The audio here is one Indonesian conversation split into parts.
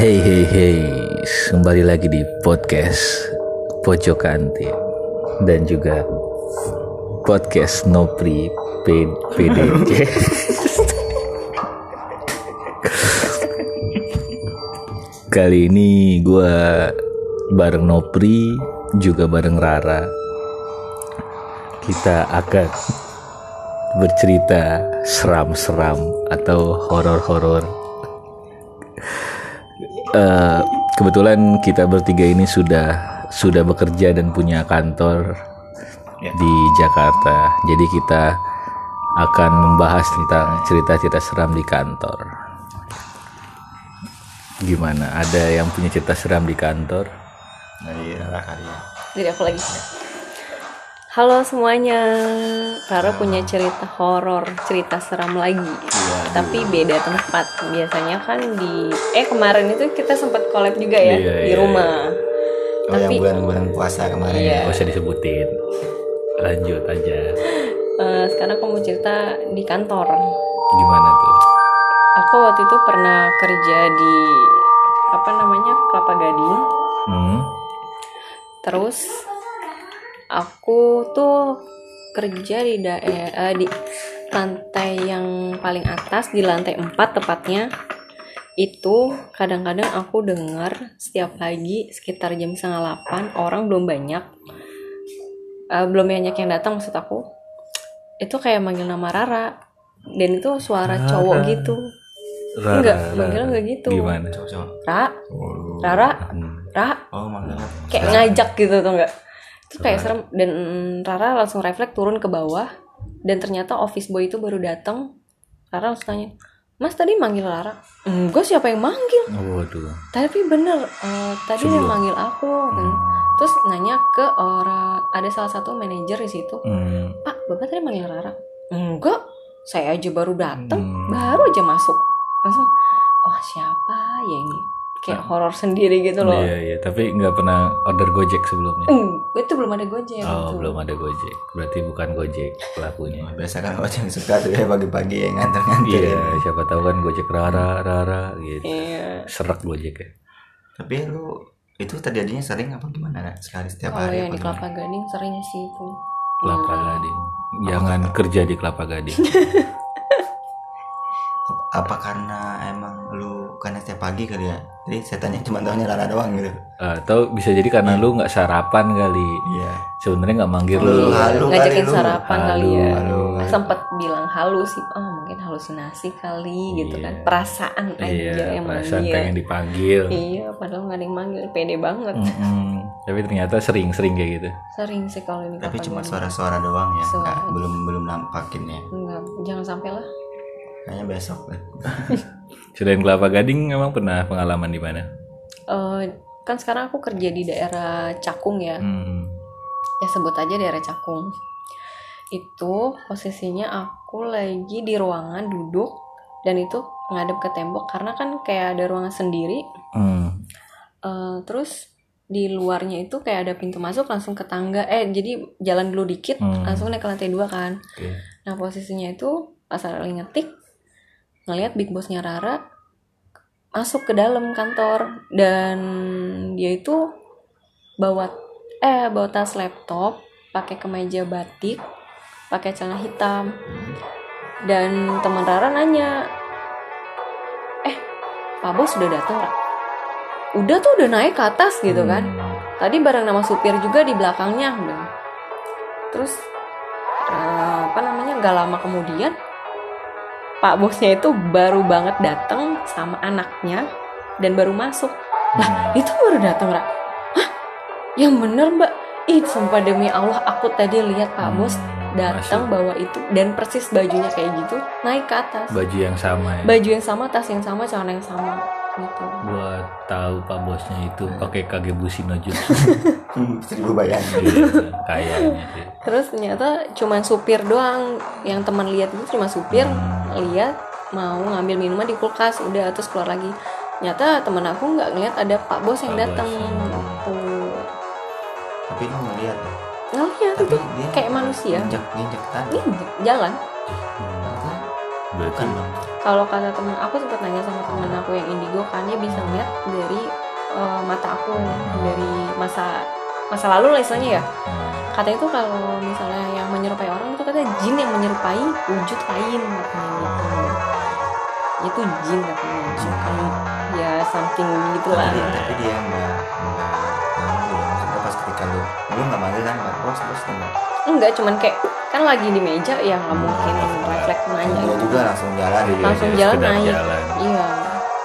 Hey hey hey, kembali lagi di podcast Pojok Kantin dan juga podcast Nopri P- PDC. Kali ini gue bareng Nopri juga bareng Rara. Kita akan bercerita seram-seram atau horor-horor Eh, kebetulan kita bertiga ini sudah sudah bekerja dan punya kantor di Jakarta. Jadi kita akan membahas tentang cerita-cerita seram di kantor. Gimana? Ada yang punya cerita seram di kantor? dari Rara kali ya Jadi aku lagi. Halo semuanya, Rara punya cerita horor, cerita seram lagi. Tapi beda tempat. Biasanya kan di eh kemarin itu kita sempat collab juga ya Iya, di iya, rumah. oh Tapi- bulan-bulan puasa kemarin Iya. Gak usah disebutin. Lanjut aja. Eh, sekarang aku mau cerita di kantor. Gimana tuh? Aku waktu itu pernah kerja di apa namanya Kelapa Gading. Hmm? Terus aku tuh kerja di daerah di lantai yang paling atas di lantai 4 tepatnya. Itu kadang-kadang aku dengar setiap pagi sekitar jam setengah 8 orang belum banyak. Eh, belum banyak yang datang maksud aku. Itu kayak manggil nama Rara dan itu suara cowok gitu. Rara, Enggak, Rara. manggilnya enggak gitu. Gimana? cowok-cowok Ra, oh, Rara, Hmm. Ra, oh kayak ngajak gitu tuh enggak itu kayak serem. Dan mm, Rara langsung refleks turun ke bawah. Dan ternyata office boy itu baru datang Rara langsung tanya Mas tadi manggil Rara? Enggak siapa yang manggil? Waduh. tapi bener eh, tadi dia Sebelum. manggil aku. Dan terus nanya ke orang ada salah satu manajer di situ. Hmm. Pak bapak tadi manggil Rara? Enggak saya aja baru datang Hmm. baru aja masuk. Langsung oh siapa ya ini kayak horor sendiri gitu loh Iya iya, tapi nggak pernah order Gojek sebelumnya. Hmm, itu belum ada gojek Oh, gitu. belum ada Gojek. Berarti bukan Gojek pelakunya. biasa kan orang yang suka tuh ya pagi-pagi yang nganter-nganter Iya, siapa tahu kan Gojek Rara, Rara gitu. Iya. Serak Gojek ya. tapi lu itu terjadinya sering apa gimana Nak? sekali setiap Kalau hari yang apa di? Kelapa Gading sering sih itu. Kelapa. Gading. Jangan kerja di Kelapa Gading. apa karena emang lu karena setiap pagi kali ya jadi saya tanya cuma tahunya Rara doang gitu Atau bisa jadi karena lu nggak sarapan kali. iya Sebenarnya nggak manggil Oh, lu. halu Ngajakin kali lu. sarapan kali Halu, ya. halu. Sempet bilang halu sih. Oh, mungkin halusinasi kali gitu Iya. kan. Perasaan aja Iya, yang perasaan manggil. pengen dipanggil. Iya, padahal nggak ada yang manggil. Pede banget. Mm-mm. Tapi ternyata sering-sering kayak gitu. Sering sih kalau ini tapi cuma suara-suara doang ya Suara. Nggak, belum belum nampakin ya Enggak, jangan sampai lah. Kayaknya besok deh Selain Kelapa Gading, emang pernah pengalaman di mana? Eh, kan sekarang aku kerja di daerah Cakung ya. Hmm. ya sebut aja daerah Cakung itu posisinya aku lagi di ruangan duduk dan itu ngadep ke tembok karena kan kayak ada ruangan sendiri Hmm. Eh, terus di luarnya itu kayak ada pintu masuk langsung ke tangga eh jadi jalan dulu dikit Hmm. langsung naik ke lantai dua kan Oke. nah posisinya itu pas lagi ngetik ngelihat big bossnya Rara masuk ke dalam kantor dan dia itu bawa eh bawa tas laptop pakai kemeja batik pakai celana hitam dan teman Rara nanya eh Pak Bos sudah datang Ra? udah tuh udah naik ke atas gitu kan Hmm. tadi bareng nama supir juga di belakangnya bilang. terus eh, apa namanya gak lama kemudian pak bosnya itu baru banget datang sama anaknya dan baru masuk. Lah itu baru datang Ra. Hah? Yang bener mbak. Ih sumpah demi Allah aku tadi lihat pak bos Hmm, datang bawa itu dan persis bajunya kayak gitu naik ke atas. Baju yang sama ya. baju yang sama tas yang sama celana yang sama gitu Gua tahu Pak bosnya itu pakai Kagebushi no Jutsu. seribu bayang Iya, kayaknya sih. Terus ternyata cuman supir doang yang teman lihat itu cuma supir lihat mau ngambil minuman di kulkas udah terus keluar lagi. Nyata teman aku nggak ngeliat ada Pak Bos yang datang Bos. gitu. tapi lu ngeliat ya tapi itu kayak manusia. injak injak tadi Ini jalan. Berarti Bukan dong. kalau kata temen aku sempat nanya sama temen aku yang indigo kan dia bisa ngeliat dari eh, mata aku dari masa masa lalu lah istilahnya ya hmm, katanya itu kalau misalnya yang menyerupai orang itu katanya jin yang menyerupai wujud lain katanya gitu itu jin katanya bukan ya something gitu lah Tapi, tapi dia nggak nggak ya. Maksudnya pas ketika lu lu nggak manggil kan Pak bos bos tuh nggak. enggak cuman kayak kan lagi di meja ya nggak mungkin refleks nanya gitu juga langsung jalan. Iya, langsung jalan naik jalan. iya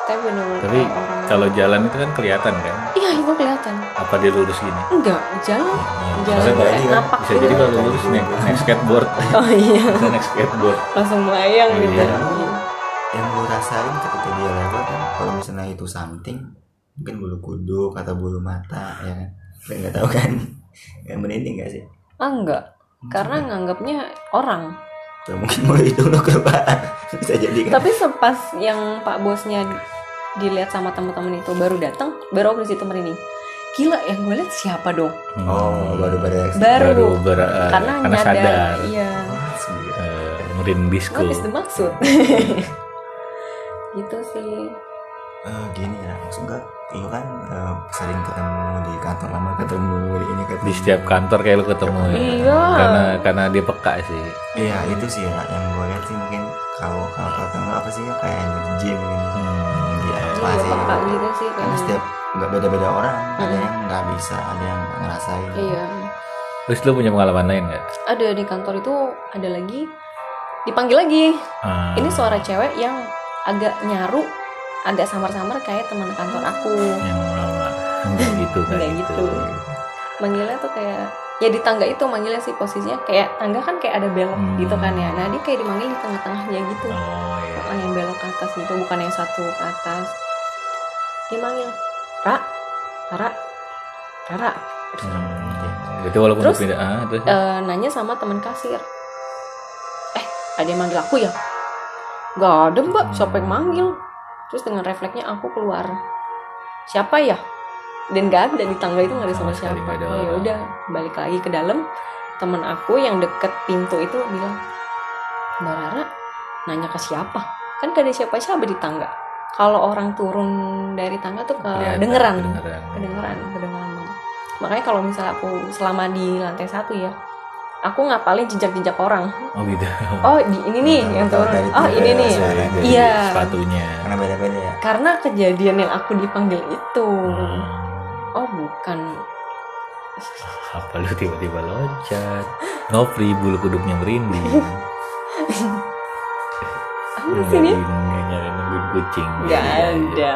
tapi bener tapi kalau jalan itu kan kelihatan kan iya itu kelihatan apa dia lurus gini enggak jalan jalan Maksudnya kayak kan, napak bisa jadi gitu. kalau lurus naik, naik skateboard oh iya bisa naik skateboard langsung melayang gitu Iya. Iya. Yang lu rasain ketika dia lewat kan kalau misalnya itu something mungkin bulu kuduk atau bulu mata ya kan. Nggak tahu kan. Yang merinding nggak sih? ah enggak karena nganggapnya orang. Ya mungkin bulu itu lo kelupaan. Bisa jadi kan. tapi sepas yang pak bosnya dilihat sama teman-teman itu baru datang baru aku di situ merinding. Gila yang gue lihat siapa dong? Hmm. Oh, baru pada baru, baru ber, eh, karena, karena nyadar sadar. iya. Eh, merindisku what is the maksud. Gitu sih. Eh, gini ya, maksud gue itu kan eh, sering ketemu di kantor lama ketemu di ini ketemu di setiap kantor kayak lu ketemu ya Iya. karena karena dia peka sih Iya itu sih ya yang gue lihat sih mungkin kalau kalau ketemu apa sih ya kayak energi mungkin. hmm, Iya, iya. Pasti. iya peka gitu sih Karena setiap nggak beda-beda orang, ada Mm. yang nggak bisa, ada yang nggak ngerasain. iya terus lu punya pengalaman lain nggak ada di kantor itu ada lagi dipanggil lagi Ah, ini suara cewek yang agak nyaru agak samar-samar kayak teman kantor aku. Yang lama enggak gitu kan Nggak gitu. manggilnya tuh kayak ya di tangga itu manggilnya sih posisinya kayak tangga kan kayak ada belok Hmm. gitu kan ya. Nah dia kayak dimanggil di tengah-tengahnya gitu. Oh iya. Yang belok ke atas gitu bukan yang satu ke atas. Dia manggil Ra Terus, Hmm, itu walaupun Terus, pindah ah, terus? eh, nanya sama teman kasir. Eh ada yang manggil aku ya? Gak ada mbak. Siapa yang manggil terus dengan refleksnya aku keluar. Siapa ya? Dan gak ada di tangga itu nggak ada sama sekali siapa. ada. Oh ya udah balik lagi ke dalam. Temen aku yang deket pintu itu bilang mbak Rara nanya ke siapa? Kan gak ada siapa-siapa di tangga. Kalau orang turun dari tangga tuh kedengeran kedengeran. kedengeran kedengeran banget. Makanya kalau misalnya aku selama di lantai satu ya aku ngapalin jejak-jejak orang. Oh gitu. Oh di ini nih Tahu- yang turun dari oh ini ya, nih. Iya. sepatunya. Karena beda-beda ya. karena kejadian yang aku dipanggil itu. Hmm. oh bukan. Apa lu tiba-tiba loncat? Ngopri bulu kuduknya merinding. Apa sini? nyari nungguin kucing. Nggak Iya, iya, ada.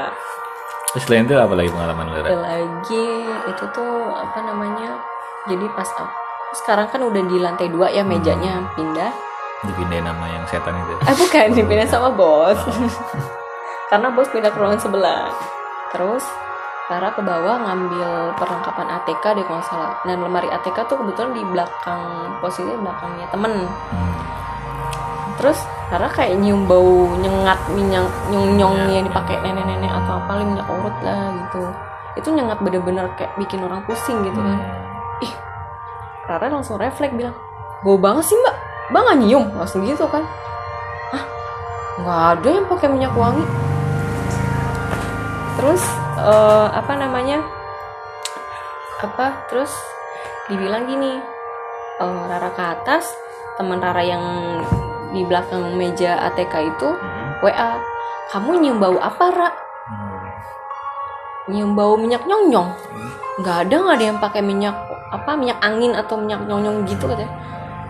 Terus selain itu apa lagi pengalaman lu lagi itu tuh apa namanya? Jadi pas aku sekarang kan udah di lantai dua ya mejanya pindah. Dipindahin nama yang setan itu eh bukan dipindah sama bos. Oh. karena bos pindah ke ruangan sebelah. Terus Rara ke bawah ngambil perlengkapan ATK deh kalau salah. Dan lemari ATK tuh kebetulan di belakang posisinya belakangnya temen. Hmm. terus Rara kayak nyium bau nyengat minyak nyong nyong Minyak, yang dipakai minyak. nenek-nenek atau apa minyak urut lah gitu. Itu nyengat bener-bener kayak bikin orang pusing gitu kan. Hmm. Rara langsung refleks bilang bau banget sih mbak. Mbak nggak nyium? Langsung gitu kan. Hah? Nggak ada yang pakai minyak wangi. Terus eh, apa namanya apa terus dibilang gini eh, Rara ke atas teman Rara yang di belakang meja ATK itu Mhm. WA kamu nyium bau apa Ra? Hmm. nyium bau minyak nyong nyong nggak ada nggak ada yang pakai minyak apa minyak angin atau minyak nyong nyong gitu katanya.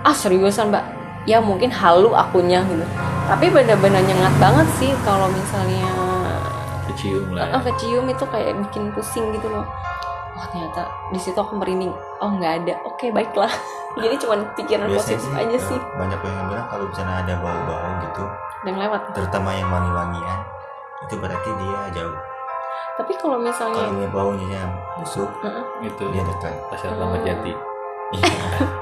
Ah seriusan mbak. Ya mungkin halu akunya gitu. Tapi bener-bener nyengat banget sih kalau misalnya kecium lah ah, kecium itu kayak bikin pusing gitu loh. Oh ternyata di situ aku merinding. Oh nggak ada. Oke baiklah. Jadi cuma pikiran Biasanya positif sih aja eh, sih banyak yang bilang kalau misalnya ada bau-bau gitu, yang lewat. terutama yang wangi-wangian, itu berarti dia jauh. Tapi kalau misalnya Kalau dia baunya busuk, itu dia dekat. pasar Ramadjati jati Iya,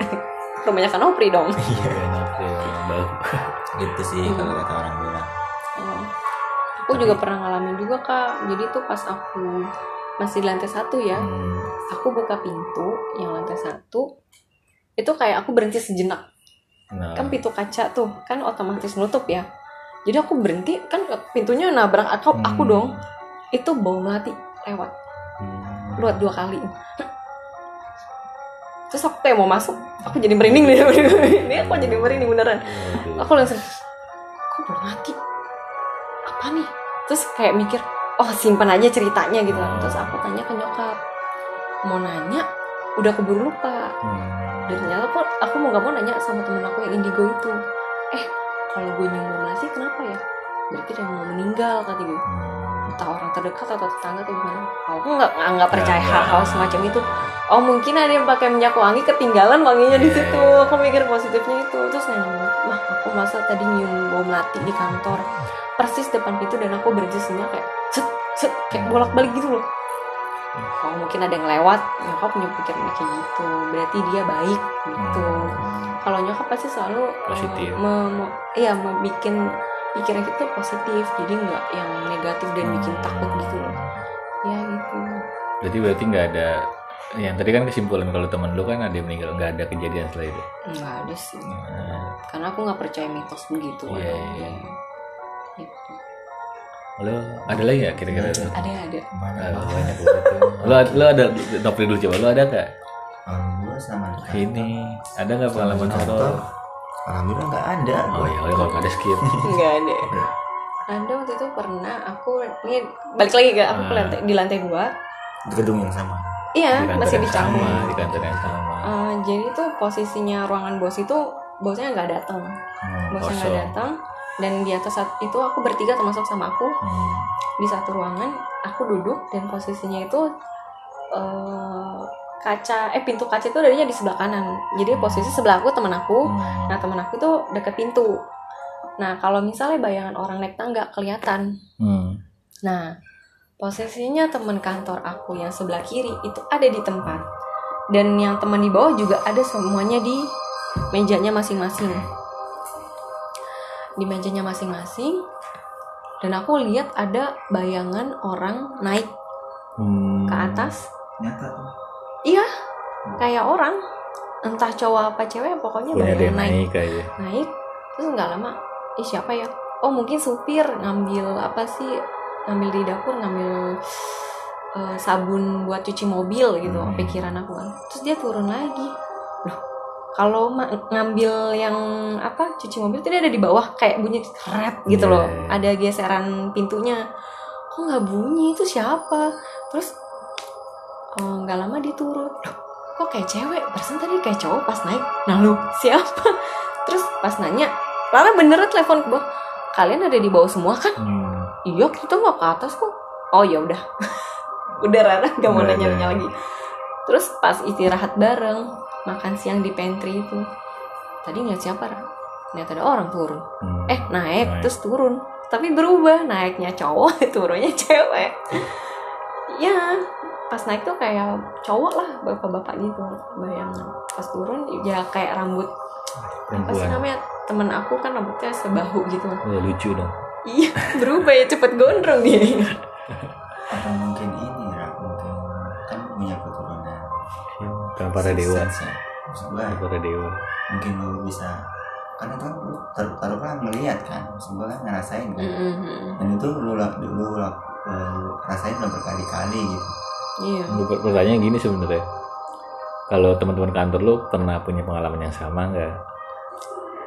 rumahnya kan opri dong iya. yang bau Gitu sih kalau kata orang bilang. Oh. Aku juga pernah ngalamin juga kak. Jadi tuh pas aku masih di lantai satu ya, Hmm. aku buka pintu yang lantai satu. Itu kayak aku berhenti sejenak. nah Kan pintu kaca tuh kan otomatis nutup ya. jadi aku berhenti kan pintunya nabrak aku aku Hmm. dong itu bau melati lewat. Hmm. lewat dua kali. Terus aku kayak mau masuk aku jadi merinding nih. Ini aku jadi merinding beneran. Aku langsung kok bau mati apa nih? Terus kayak mikir oh simpan aja ceritanya gitu. Kan terus aku tanya ke nyokap mau nanya? Udah keburu lupa. Hmm. dan ternyata kok aku mau gak mau nanya sama temen aku yang indigo itu. Eh kalau gue nyium bau melati kenapa ya? Berarti dia mau meninggal kata gue Hmm. Entah orang terdekat atau tetangga atau gimana. Aku nggak nggak percaya Nggak, hal-hal nggak. semacam itu. Oh mungkin ada yang pakai minyak wangi ketinggalan wanginya di Iya, situ. iya. aku mikir positifnya itu. Terus nanya mah aku masa tadi nyium bau melati di kantor. Persis depan pintu dan aku berhenti senyap kayak set set kayak bolak balik gitu loh. Oh mungkin ada yang lewat nyokap punya pikiran kayak gitu. Berarti dia baik gitu. Hmm. kalau nyokap pasti selalu uh, Positif. me- me- iya membikin pikiran kita positif jadi nggak yang negatif dan bikin Hmm. takut gitu loh ya gitu Berarti berarti nggak ada yang tadi kan kesimpulan kalau temen lu kan ada yang meninggal nggak ada kejadian setelah itu. nggak ada sih Nah, karena aku nggak percaya mitos begitu Iya, ada iya. gitu. lo ada lagi nggak kira-kira? Ada. ada ada banyak Ah, banget banyak banget. Lo lo ada Nopri dulu coba lo ada nggak? gue sama Ini ada nggak pengalaman horor? Alhamdulillah nggak ada Oh ya, kalau nggak ada skip. nggak ada ada waktu itu pernah aku ini balik lagi ke aku Ah. lantai, di lantai dua di gedung yang sama iya Di masih di Canggu sama, di kantor yang sama. Eh, jadi tuh posisinya ruangan bos itu bosnya nggak datang Hmm. bosnya nggak datang dan di atas saat itu aku bertiga termasuk sama aku Hmm. di satu ruangan aku duduk dan posisinya itu eh, kaca eh pintu kaca itu adanya di sebelah kanan. Jadi Hmm. posisi sebelah aku teman aku. Hmm. nah teman aku itu deket pintu. Nah kalau misalnya bayangan orang naik tangga kelihatan. Hmm. nah posisinya teman kantor aku yang sebelah kiri itu ada di tempat. Dan yang teman di bawah juga ada semuanya di mejanya masing-masing. Di mejanya masing-masing. Dan aku lihat ada bayangan orang naik Hmm. ke atas. Nyata tuh iya kayak orang. Entah cowok apa cewek pokoknya Pokoknya ada bayangan yang naik. naik aja. naik terus nggak lama eh siapa ya? Oh mungkin supir ngambil apa sih ngambil di dapur ngambil eh, sabun buat cuci mobil gitu Hmm. pikiran aku kan. Terus dia turun lagi. Loh kalau ngambil yang apa cuci mobil itu dia ada di bawah kayak bunyi rap gitu Iya, loh. iya. ada geseran pintunya. Kok nggak bunyi? Itu siapa? Terus eh, nggak lama dia turun. Loh kok kayak cewek? Persen tadi kayak cowok pas naik. Nah lu siapa? Terus pas nanya Rara beneran telepon ke bawah? Kalian ada di bawah semua kan? Hmm. iya kita nggak ke atas kok. Oh ya udah. Udah Rara nggak mau Nggak nanya nanya lagi. Terus pas istirahat bareng makan siang di pantry itu tadi ngeliat siapa Ra? ternyata ada orang turun. Hmm. eh naik Naik. terus turun. Tapi berubah naiknya cowok turunnya cewek. Ya pas naik tuh kayak cowok lah bapak-bapak gitu bayangan pas turun ya kayak rambut apa sih namanya temen aku kan rambutnya sebahu gitu Oh, lucu dong. iya berubah ya cepet gondrong dia atau mungkin ini ya mungkin kan punya keturunan Kan para dewa. Ya. Para dewa. mungkin lu bisa kan itu kan lu taruh kan melihat kan maksud gua kan ngerasain kan Mm-mm. dan itu lu lak lu lak lu rasain udah berkali-kali gitu iya Per- Pertanyaan gini sebenarnya. Kalau teman-teman kantor lu pernah punya pengalaman yang sama nggak?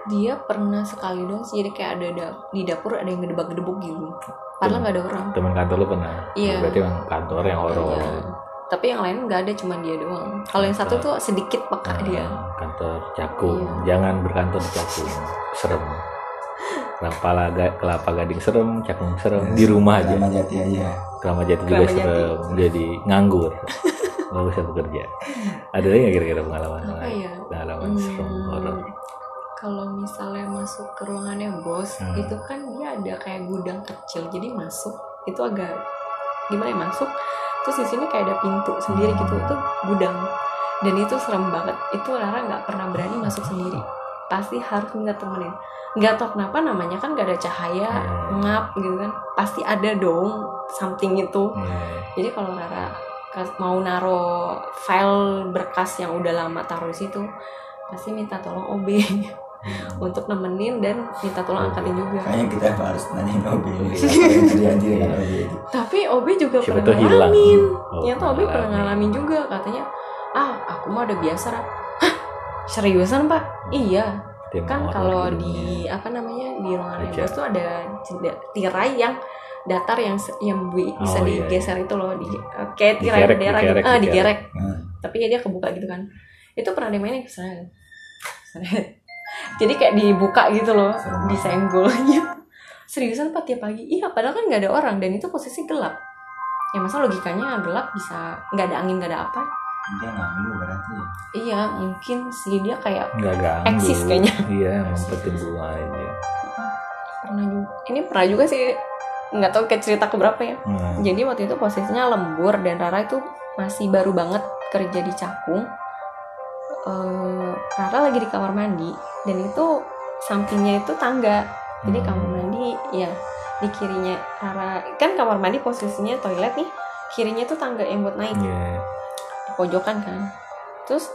dia pernah sekali dong sih jadi kayak ada da- di dapur ada yang ngedebak-gedebuk gitu padahal nggak ada orang Teman kantor lu pernah? Iya. Berarti emang kantor yang horor. Iya. tapi yang lain nggak ada cuma dia doang kalau yang satu tuh sedikit peka Nah, dia Kantor cakung. Iya. Jangan berkantor di cakung. Serem. Kelapa, kelapa gading serem, cakung serem. Di rumah aja. Sama jati aja Keramat Jati juga serem. Jadi nganggur. Nggak bisa bekerja. Ada lagi nggak kira-kira pengalaman apa ya Pengalaman serem horor. Hmm, kalau misalnya masuk ke ruangannya bos Hmm. itu kan dia ada kayak gudang kecil jadi masuk itu agak gimana ya masuk terus di sini kayak ada pintu sendiri gitu itu gudang dan itu serem banget itu Rara nggak pernah berani masuk sendiri pasti harus minta temenin nggak tahu kenapa namanya kan nggak ada cahaya Hmm. ngap gitu kan pasti ada dong something itu. Iya. jadi kalau Rara mau naro file berkas yang udah lama taruh di situ pasti minta tolong OB untuk nemenin dan minta tolong angkatin juga. Kayaknya kita harus nanyain apa yang terjadi dengan ini tapi Obi juga Siapa pernah ngalamin. Oh, ternyata Obi pernah ngalamin. juga katanya ah aku mah udah biasa Ra." Hah? Seriusan pak? Iya. Tim kan kalau di apa namanya di ruangan bos tuh ada tirai yang datar yang yang bi- bisa Oh, iya, digeser itu loh di eh, kayak tirai bendera gitu digerek, ah digerek. digerek. Hmm. tapi ya dia kebuka gitu kan. Itu pernah dimainin ke sana jadi kayak dibuka gitu loh disenggol gitu seriusan pak tiap pagi? Iya padahal kan nggak ada orang dan itu posisi gelap. Ya masa logikanya gelap bisa nggak ada angin nggak ada apa? Dia nganggu berarti ya? Iya mungkin sih. Dia kayak nggak Eksis kayaknya. iya emang berteduh aja pernah juga. Ini pernah juga sih nggak tahu kayak cerita keberapa ya. Nah, jadi waktu itu posisinya lembur dan Rara itu masih baru banget kerja di Cakung. Eh, Rara lagi di kamar mandi dan itu sampingnya itu tangga. Jadi Hmm. kamar mandi ya di kirinya Rara. Kan kamar mandi posisinya toilet nih kirinya tuh tangga yang buat naik. Iya. di pojokan kan. Terus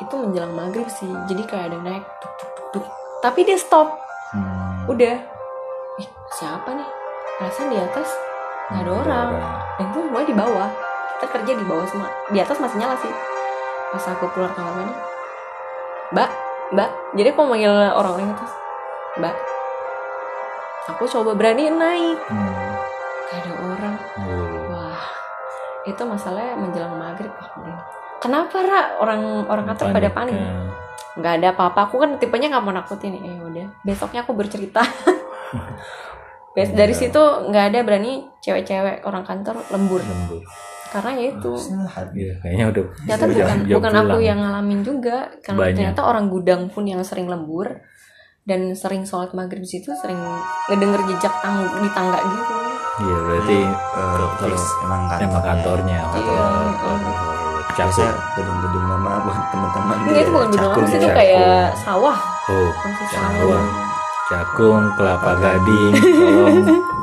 itu menjelang maghrib sih jadi kayak ada yang naik tuk, tuk, tuk, tuk. tapi dia stop. Hmm. udah. Eh siapa nih perasaan di atas nggak ada orang. dan itu semua di bawah. Kita kerja di bawah semua. Di atas masih nyala sih. Pas aku keluar kamar mandi mbak mbak. Jadi aku manggil orang-orang atas. Mbak. Aku coba berani naik. Hmm. gak ada orang. Oh. wah. Itu masalahnya menjelang maghrib kenapa ra? Orang orang kantor pada panik. Ya. nggak ada apa-apa. Aku kan tipenya nggak mau nakutin. Eh udah. Besoknya aku bercerita Bes dari Iya. situ nggak ada berani cewek-cewek orang kantor lembur lembur karena ya itu Sehat. Iya, kayaknya udah ternyata bukan jam bukan aku yang ngalamin juga karena Banyak. ternyata orang gudang pun yang sering lembur dan sering sholat maghrib di situ sering ngedenger jejak tang di tangga gitu Iya, berarti kalau fix emang kantornya emang kantornya. Iya. biasa Cakung. gedung-gedung lama buat teman-teman Enggak itu bukan gudang Cakung lama sih ya. itu kayak sawah Oh, Sawah. Cakung, Kelapa Gading, tolong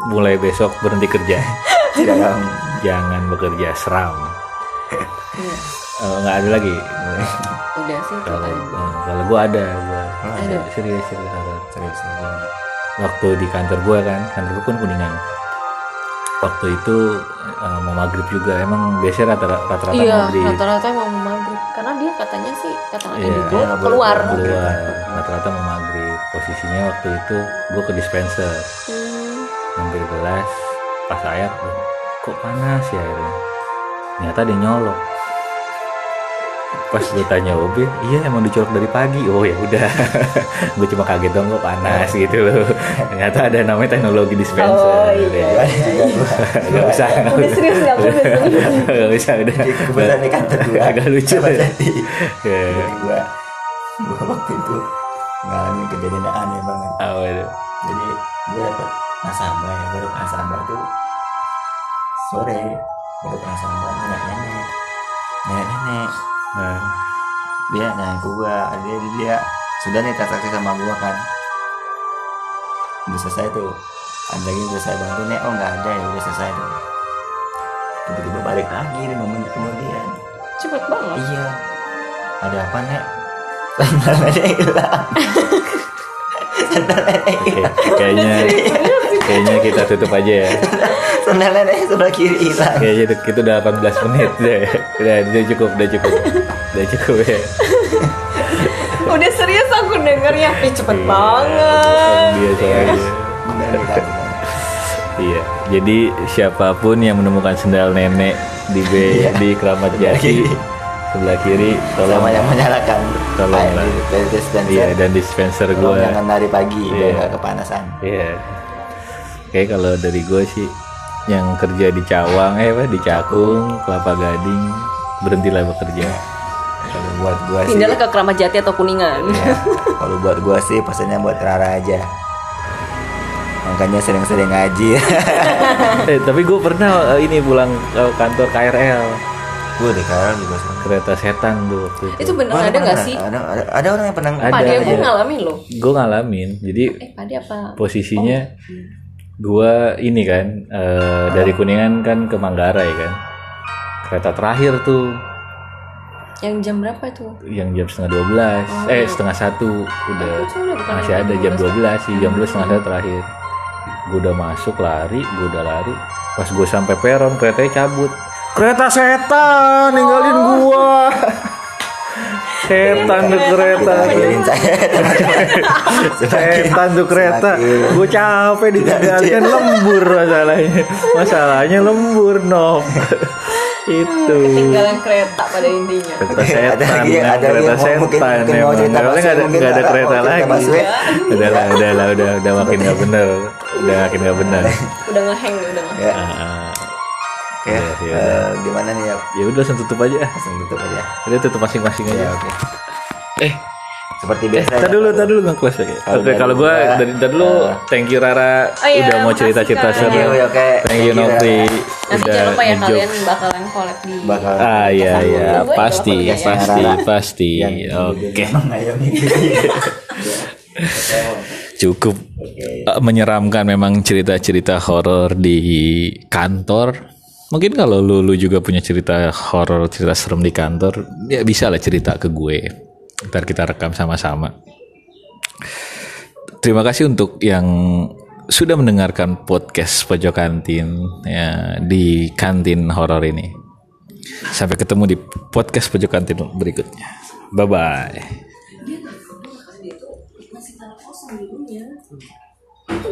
mulai besok berhenti kerja. tahu Jangan bekerja seram. Iya. Eh, nggak ada lagi. udah sih itu Kalau eh, kalau gua ada, gua Ada. serius serius serius serius. Waktu di kantor gua kan, kantor gua kan kuningan. Waktu itu eh, mau maghrib juga, emang biasanya rata- rata-rata iya maghrib. rata-rata mau maghrib karena dia katanya sih kata Iya. di grup Iya, keluar keluar rata-rata mau maghrib posisinya waktu itu gue ke dispenser. Hmm, ngambil gelas pas ayat kok panas ya airnya? Ternyata dia nyolok. Pas gue tanya Obi iya emang dicolok dari pagi. Oh ya udah. Gue cuma kaget dong kok panas? Gitu loh. Ternyata ada namanya teknologi dispenser. Oh, iya. Juga gua. Gak usah gak serius Gak usah udah. Kebetulan di kantor gua agak lucu. Ya gua waktu itu ngalamin kejadian yang aneh banget. Apa itu jadi gue dapet nasabah ya baru nasabah tuh sore. Baru nasabah nenek nenek. Nenek nenek. Nah, dia nanya gua dia dia sudah nih transaksi sama gua kan? Udah selesai tuh. Ada lagi udah saya bantu nek oh nggak ada ya udah selesai tuh. Tiba-tiba balik lagi lima menit kemudian. Cepet banget. Iya. Ada apa nek sandal nenek hilang hilang kayaknya kayaknya kita tutup aja ya sandal nenek sebelah kiri hilang Kayaknya itu, itu udah 18 menit deh. Udah, udah cukup, udah cukup. Udah cukup ya. udah serius aku dengernya Ih, cepet Iya, banget Dia soalnya. Bener, hilang. Iya. Jadi siapa pun yang menemukan sendal nenek di B Iya. di Keramat Jati. Sebelah kiri tolong sama yang menyalakan Tolong air dari dispenser Iya, dan dispenser Tolong gua. jangan lari pagi biar Iya. nggak kepanasan Iya. Oke, kalau dari gue sih yang kerja di Cawang, eh apa di Cakung, Kelapa Gading, berhentilah bekerja. kalau buat gua sih pindahlah ke Keramat Jati atau Kuningan ya, kalau buat gua sih pesannya buat Rara aja makanya sering-sering ngaji eh, tapi gue pernah eh, ini pulang ke kantor KRL. Gua di KRL juga sama kereta setan tuh waktu itu. itu bener Gua ada nggak sih ada, ada, ada orang yang pernah Ada, ada. ngalamin loh Gue ngalamin. Jadi eh Padi apa posisinya Oh. gua ini kan eh, dari Kuningan kan ke Manggarai kan. Kereta terakhir tuh. Yang jam berapa tuh? yang jam setengah 12 eh setengah satu udah bukan masih ada jam 12 sih jam 12 setengah satu terakhir gue udah masuk lari gue udah lari pas gue sampai peron keretanya cabut kereta setan ninggalin Oh. gua. Setan tuh kereta. setan tuh kereta. Gue capek ditinggalkan lembur masalahnya. Masalahnya lembur no itu. Ketinggalan kereta pada intinya. kereta setan ya, ada kereta setan mungkin mau emang. cerita Soalnya nggak ada nggak ada kereta lagi. Udah lah udah lah udah udah makin nggak bener. Udah makin nggak bener. Udah ngeheng udah ngeheng. Ya oke Iya, iya, eh, gimana nih ya ya udah langsung tutup aja. Langsung tutup aja. Udah tutup masing-masing aja. Ya oke. Eh. Seperti biasa Tadi dulu, tadi dulu nggak kelas lagi. Kalau Oke, kalau gue gua, dari tadi dulu, eh, thank you Rara. Oh iya, udah mau makasih, cerita-cerita Kak. seru. Thank you, oke. Thank you Thank you, Nopri. Nanti jangan lupa ya kalian bakalan collab di bakal Ah iya iya. pasti pasti ya. pasti oke. cukup uh, menyeramkan memang cerita-cerita horor di kantor mungkin kalau lu, lu juga punya cerita horor cerita serem di kantor ya bisa lah cerita ke gue. Ntar kita rekam sama-sama. Terima kasih untuk yang sudah mendengarkan podcast pojok kantin ya, di kantin horor ini. Sampai ketemu di podcast pojok kantin berikutnya. Bye bye itu